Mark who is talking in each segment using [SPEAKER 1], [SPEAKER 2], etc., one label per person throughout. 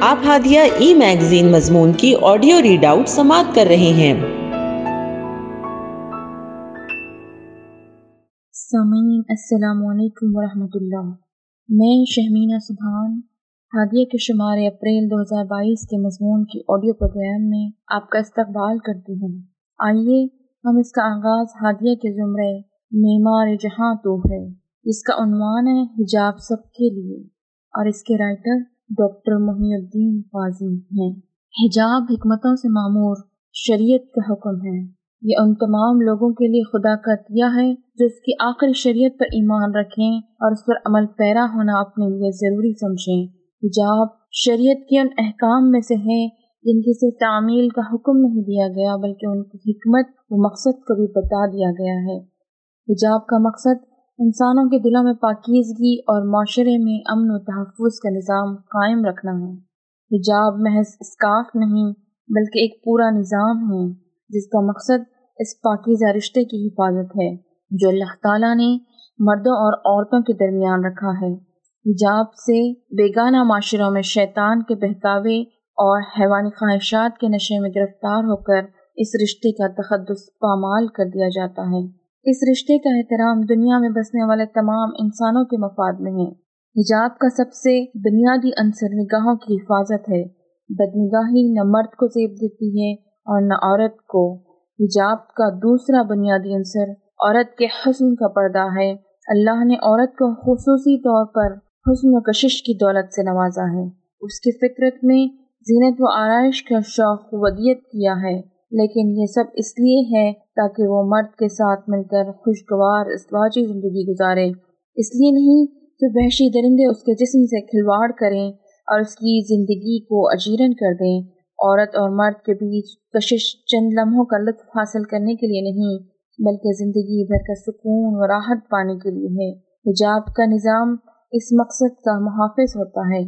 [SPEAKER 1] آپ ہادیہ ای میگزین مضمون کی آڈیو ریڈ آؤٹ سماعت کر رہے ہیں۔
[SPEAKER 2] سامعین، السلام علیکم ورحمۃ اللہ۔ میں شہمینہ سبحان، ہادیہ کے شمار اپریل دو ہزار بائیس کے مضمون کی آڈیو پروگرام میں آپ کا استقبال کرتی ہوں۔ آئیے، ہم اس کا آغاز ہادیہ کے زمرے معمار جہاں تو ہے۔ اس کا عنوان ہے، حجاب سب کے لیے۔ اور اس کے رائٹر ڈاکٹر محی الدین فاضی ہیں۔ حجاب حکمتوں سے معمور، شریعت کا حکم ہے۔ یہ ان تمام لوگوں کے لیے خدا کا عطیہ ہے جو اس کی آخری شریعت پر ایمان رکھیں اور اس پر عمل پیرا ہونا اپنے لیے ضروری سمجھیں۔ حجاب شریعت کے ان احکام میں سے ہے جن کی سے تعمیل کا حکم نہیں دیا گیا بلکہ ان کی حکمت و مقصد کو بھی بتا دیا گیا ہے۔ حجاب کا مقصد انسانوں کے دلوں میں پاکیزگی اور معاشرے میں امن و تحفظ کا نظام قائم رکھنا ہے۔ حجاب محض اسکاف نہیں، بلکہ ایک پورا نظام ہے، جس کا مقصد اس پاکیزہ رشتے کی حفاظت ہے، جو اللہ تعالیٰ نے مردوں اور عورتوں کے درمیان رکھا ہے۔ حجاب سے بیگانہ معاشروں میں شیطان کے بہکاوے اور حیوانی خواہشات کے نشے میں گرفتار ہو کر اس رشتے کا تقدس پامال کر دیا جاتا ہے۔ اس رشتے کا احترام دنیا میں بسنے والے تمام انسانوں کے مفاد میں ہے۔ حجاب کا سب سے بنیادی عنصر نگاہوں کی حفاظت ہے۔ بدنگاہی نہ مرد کو زیب دیتی ہے اور نہ عورت کو۔ حجاب کا دوسرا بنیادی عنصر عورت کے حسن کا پردہ ہے۔ اللہ نے عورت کو خصوصی طور پر حسن و کشش کی دولت سے نوازا ہے۔ اس کی فطرت میں زینت و آرائش کا شوق ودیت کیا ہے۔ لیکن یہ سب اس لیے ہے تاکہ وہ مرد کے ساتھ مل کر خوشگوار ازدواجی زندگی گزارے۔ اس لیے نہیں کہ وحشی درندے اس کے جسم سے کھلواڑ کریں اور اس کی زندگی کو اجیرن کر دیں۔ عورت اور مرد کے بیچ کشش چند لمحوں کا لطف حاصل کرنے کے لیے نہیں، بلکہ زندگی بھر کا سکون و راحت پانے کے لیے ہے۔ حجاب کا نظام اس مقصد کا محافظ ہوتا ہے۔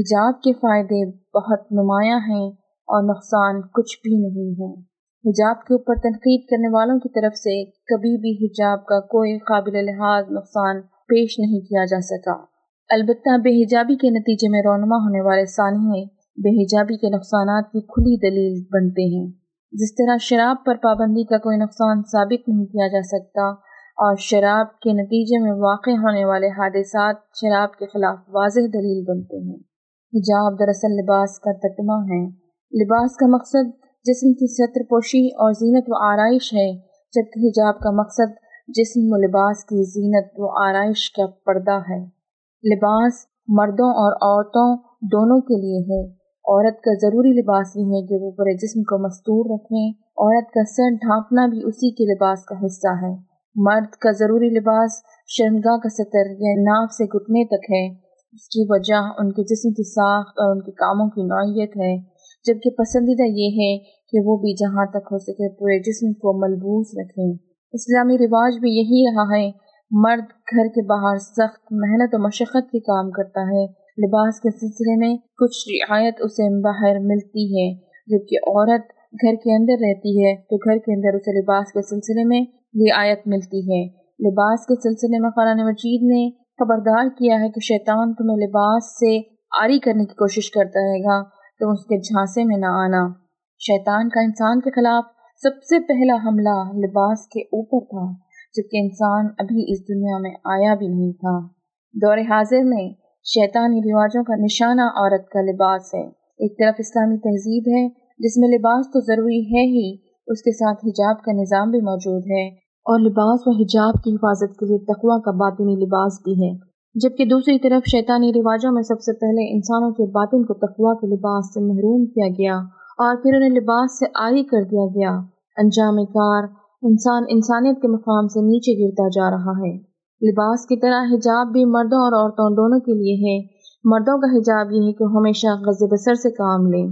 [SPEAKER 2] حجاب کے فائدے بہت نمایاں ہیں۔ اور نقصان کچھ بھی نہیں ہے۔ حجاب کے اوپر تنقید کرنے والوں کی طرف سے کبھی بھی حجاب کا کوئی قابل لحاظ، نقصان پیش نہیں کیا جا سکا۔ البتہ بے حجابی کے نتیجے میں رونما ہونے والے سانحے بے حجابی کے نقصانات کی کھلی دلیل بنتے ہیں۔ جس طرح شراب پر پابندی کا کوئی نقصان ثابت نہیں کیا جا سکتا، اور شراب کے نتیجے میں واقع ہونے والے حادثات شراب کے خلاف واضح دلیل بنتے ہیں۔ حجاب دراصل لباس کا ترجمہ ہے۔ لباس کا مقصد جسم کی سطر پوشی اور زینت و آرائش ہے، جبکہ حجاب کا مقصد جسم و لباس کی زینت و آرائش کا پردہ ہے۔ لباس مردوں اور عورتوں دونوں کے لیے ہے۔ عورت کا ضروری لباس یہ ہے کہ وہ پورے جسم کو مستور رکھیں۔ عورت کا سر ڈھانپنا بھی اسی کے لباس کا حصہ ہے۔ مرد کا ضروری لباس شرمگاہ کا سطر یا ناف سے گھٹنے تک ہے۔ اس کی وجہ ان کے جسم کی ساخت اور ان کے کاموں کی نوعیت ہے۔ جبکہ پسندیدہ یہ ہے کہ وہ بھی جہاں تک ہو سکے پورے جسم کو ملبوس رکھیں۔ اسلامی رواج بھی یہی رہا ہے۔ مرد گھر کے باہر سخت محنت و مشقت کے کام کرتا ہے۔ لباس کے سلسلے میں کچھ رعایت اسے باہر ملتی ہے۔ جبکہ عورت گھر کے اندر رہتی ہے تو گھر کے اندر اسے لباس کے سلسلے میں رعایت ملتی ہے۔ لباس کے سلسلے میں قرآن مجید نے خبردار کیا ہے کہ شیطان تمہیں لباس سے آری کرنے کی کوشش کرتا رہے گا۔ تو اس کے جھانسے میں نہ آنا۔ شیطان کا انسان کے خلاف سب سے پہلا حملہ لباس کے اوپر تھا جبکہ انسان ابھی اس دنیا میں آیا بھی نہیں تھا۔ دور حاضر میں شیطانی رواجوں کا نشانہ عورت کا لباس ہے۔ ایک طرف اسلامی تہذیب ہے، جس میں لباس تو ضروری ہے ہی، اس کے ساتھ حجاب کا نظام بھی موجود ہے۔ اور لباس و حجاب کی حفاظت کے لیے تقوی کا باطنی لباس بھی ہے۔ جبکہ دوسری طرف شیطانی رواجوں میں سب سے پہلے انسانوں کے باطن کو تقوا کے لباس سے محروم کیا گیا اور پھر انہیں لباس سے آری کر دیا گیا۔ انجام کار انسان انسانیت کے مقام سے نیچے گرتا جا رہا ہے۔ لباس کی طرح حجاب بھی مردوں اور عورتوں دونوں کے لیے ہے۔ مردوں کا حجاب یہ ہے کہ ہمیشہ غز بسر سے کام لیں۔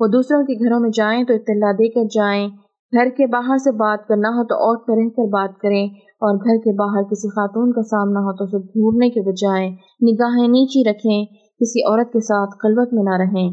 [SPEAKER 2] وہ دوسروں کے گھروں میں جائیں تو اطلاع دے کر جائیں گھر کے باہر سے بات کرنا ہو تو اور رہ کر بات کریں اور گھر کے باہر کسی خاتون کا سامنا ہو تو اسے گھورنے کے بجائے نگاہیں نیچی رکھیں، کسی عورت کے ساتھ قلوت میں نہ رہیں۔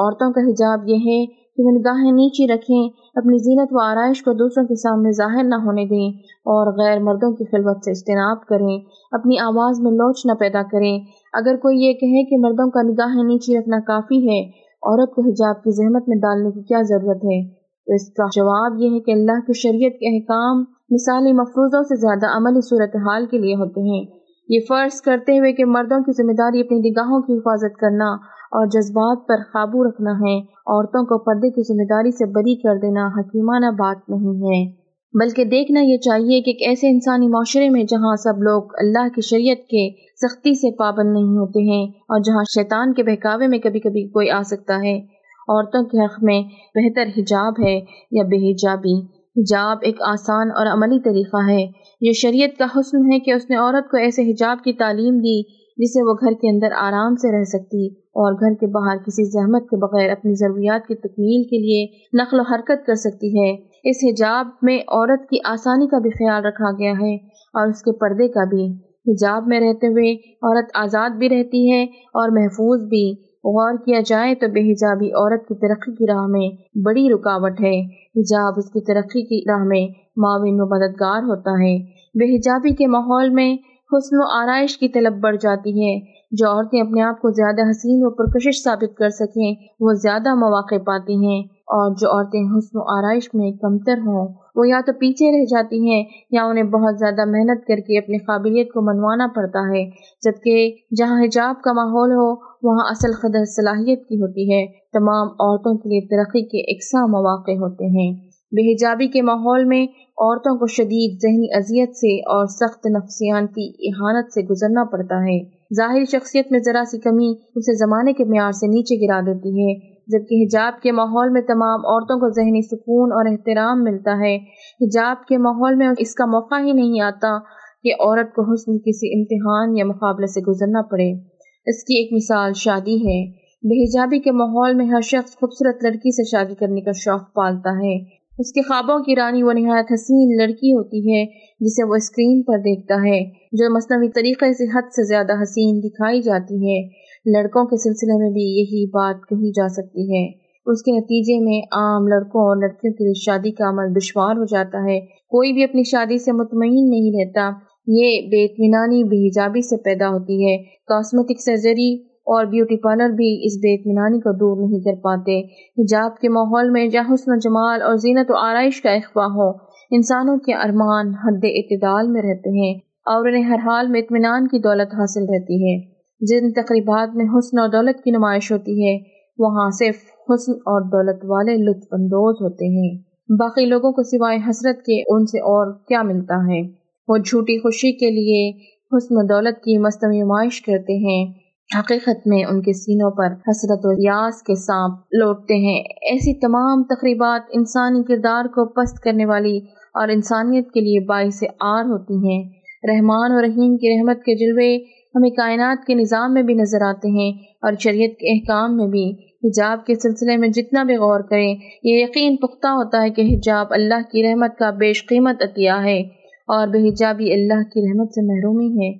[SPEAKER 2] عورتوں کا حجاب یہ ہے کہ وہ نگاہیں نیچی رکھیں، اپنی زینت و آرائش کو دوسروں کے سامنے ظاہر نہ ہونے دیں اور غیر مردوں کی خلوت سے اجتناب کریں۔ اپنی آواز میں لوچ نہ پیدا کریں۔ اگر کوئی یہ کہے کہ مردوں کا نگاہیں نیچی رکھنا کافی ہے، عورت کو حجاب کی زحمت میں ڈالنے کی کیا ضرورت ہے؟ تو اس کا جواب یہ ہے کہ اللہ کی شریعت کے احکام مثالی مفروضوں سے زیادہ عملی صورتحال کے لیے ہوتے ہیں۔ یہ فرض کرتے ہوئے کہ مردوں کی ذمہ داری اپنی نگاہوں کی حفاظت کرنا اور جذبات پر قابو رکھنا ہے۔ عورتوں کو پردے کی ذمہ داری سے بری کر دینا حکیمانہ بات نہیں ہے۔ بلکہ دیکھنا یہ چاہیے کہ ایک ایسے انسانی معاشرے میں جہاں سب لوگ اللہ کی شریعت کے سختی سے پابند نہیں ہوتے ہیں اور جہاں شیطان کے بہکاوے میں کبھی کبھی کوئی آ سکتا ہے۔ عورتوں کے حق میں بہتر حجاب ہے یا بے حجابی؟ حجاب ایک آسان اور عملی طریقہ ہے۔ یہ شریعت کا حسن ہے کہ اس نے عورت کو ایسے حجاب کی تعلیم دی جسے وہ گھر کے اندر آرام سے رہ سکتی اور گھر کے باہر کسی زحمت کے بغیر اپنی ضروریات کی تکمیل کے لیے نقل و حرکت کر سکتی ہے۔ اس حجاب میں عورت کی آسانی کا بھی خیال رکھا گیا ہے اور اس کے پردے کا بھی۔ حجاب میں رہتے ہوئے عورت آزاد بھی رہتی ہے اور محفوظ بھی۔ غور کیا جائے تو بے حجابی عورت کی ترقی کی راہ میں بڑی رکاوٹ ہے۔ حجاب اس کی ترقی کی راہ میں معاون و مددگار ہوتا ہے۔ بے حجابی کے ماحول میں حسن و آرائش کی طلب بڑھ جاتی ہے۔ جو عورتیں اپنے آپ کو زیادہ حسین و پرکشش ثابت کر سکیں، وہ زیادہ مواقع پاتی ہیں۔ اور جو عورتیں حسن و آرائش میں کمتر ہوں، وہ یا تو پیچھے رہ جاتی ہیں، یا انہیں بہت زیادہ محنت کر کے اپنی قابلیت کو منوانا پڑتا ہے۔ جبکہ جہاں حجاب کا ماحول ہو وہاں اصل قدر صلاحیت کی ہوتی ہے، تمام عورتوں کے لیے ترقی کے اکساں مواقع ہوتے ہیں۔ بے حجابی کے ماحول میں عورتوں کو شدید ذہنی اذیت سے اور سخت نفسیانتی احانت سے گزرنا پڑتا ہے۔ ظاہری شخصیت میں ذرا سی کمی اسے زمانے کے معیار سے نیچے گرا دیتی ہے، جبکہ حجاب کے ماحول میں تمام عورتوں کو ذہنی سکون اور احترام ملتا ہے۔ حجاب کے ماحول میں اس کا موقع ہی نہیں آتا کہ عورت کو حسن کسی امتحان یا مقابلے سے گزرنا پڑے۔ اس کی ایک مثال شادی ہے۔ بے حجابی کے ماحول میں ہر شخص خوبصورت لڑکی سے شادی کرنے کا شوق پالتا ہے۔ اس کے خوابوں کی رانی وہ نہایت حسین لڑکی ہوتی ہے، جسے وہ اسکرین پر دیکھتا ہے، جو مصنوعی طریقے سے حد سے زیادہ حسین دکھائی جاتی ہے۔ لڑکوں کے سلسلے میں بھی یہی بات کہی جا سکتی ہے۔ اس کے نتیجے میں عام لڑکوں اور لڑکیوں کے لیے شادی کا عمل دشوار ہو جاتا ہے۔ کوئی بھی اپنی شادی سے مطمئن نہیں رہتا۔ یہ بے اطمینانی بے حجابی سے پیدا ہوتی ہے۔ کاسمیٹک سرجری اور بیوٹی پارلر بھی اس بے اطمینانی کو دور نہیں کر پاتے۔ حجاب کے ماحول میں جہاں حسن و جمال اور زینت و آرائش کا اخوا ہو، انسانوں کے ارمان حد اعتدال میں رہتے ہیں۔ اور انہیں ہر حال میں اطمینان کی دولت حاصل رہتی ہے جن تقریبات میں حسن اور دولت کی نمائش ہوتی ہے، وہاں صرف حسن اور دولت والے لطف اندوز ہوتے ہیں۔ باقی لوگوں کو سوائے حسرت کے ان سے اور کیا ملتا ہے؟ وہ جھوٹی خوشی کے لیے حسن و دولت کی مصنوعی نمائش کرتے ہیں۔ حقیقت میں ان کے سینوں پر حسرت و یاس کے سانپ لوٹتے ہیں۔ ایسی تمام تقریبات انسانی کردار کو پست کرنے والی اور انسانیت کے لیے باعث آر ہوتی ہیں۔ رحمان و رحیم کی رحمت کے جلوے ہمیں کائنات کے نظام میں بھی نظر آتے ہیں اور شریعت کے احکام میں بھی۔ حجاب کے سلسلے میں جتنا بھی غور کریں، یہ یقین پختہ ہوتا ہے کہ حجاب اللہ کی رحمت کا بیش قیمت عطیہ ہے۔ اور بے حجابی اللہ کی رحمت سے محرومی ہے۔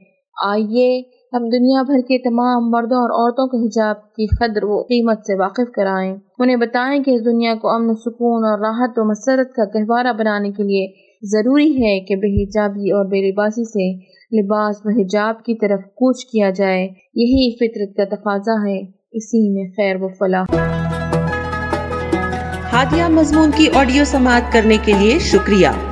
[SPEAKER 2] آئیے، ہم دنیا بھر کے تمام مردوں اور عورتوں کے حجاب کی قدر و قیمت سے واقف کرائیں۔ انہیں بتائیں کہ اس دنیا کو امن سکون اور راحت و مسرت کا گہوارہ بنانے کے لیے ضروری ہے کہ بے حجابی اور بے لباسی سے لباس و حجاب کی طرف کوچ کیا جائے۔ یہی فطرت کا تقاضا ہے۔ اسی میں خیر و فلاح۔
[SPEAKER 1] ہادیہ مضمون کی آڈیو سماعت کرنے کے لیے شکریہ۔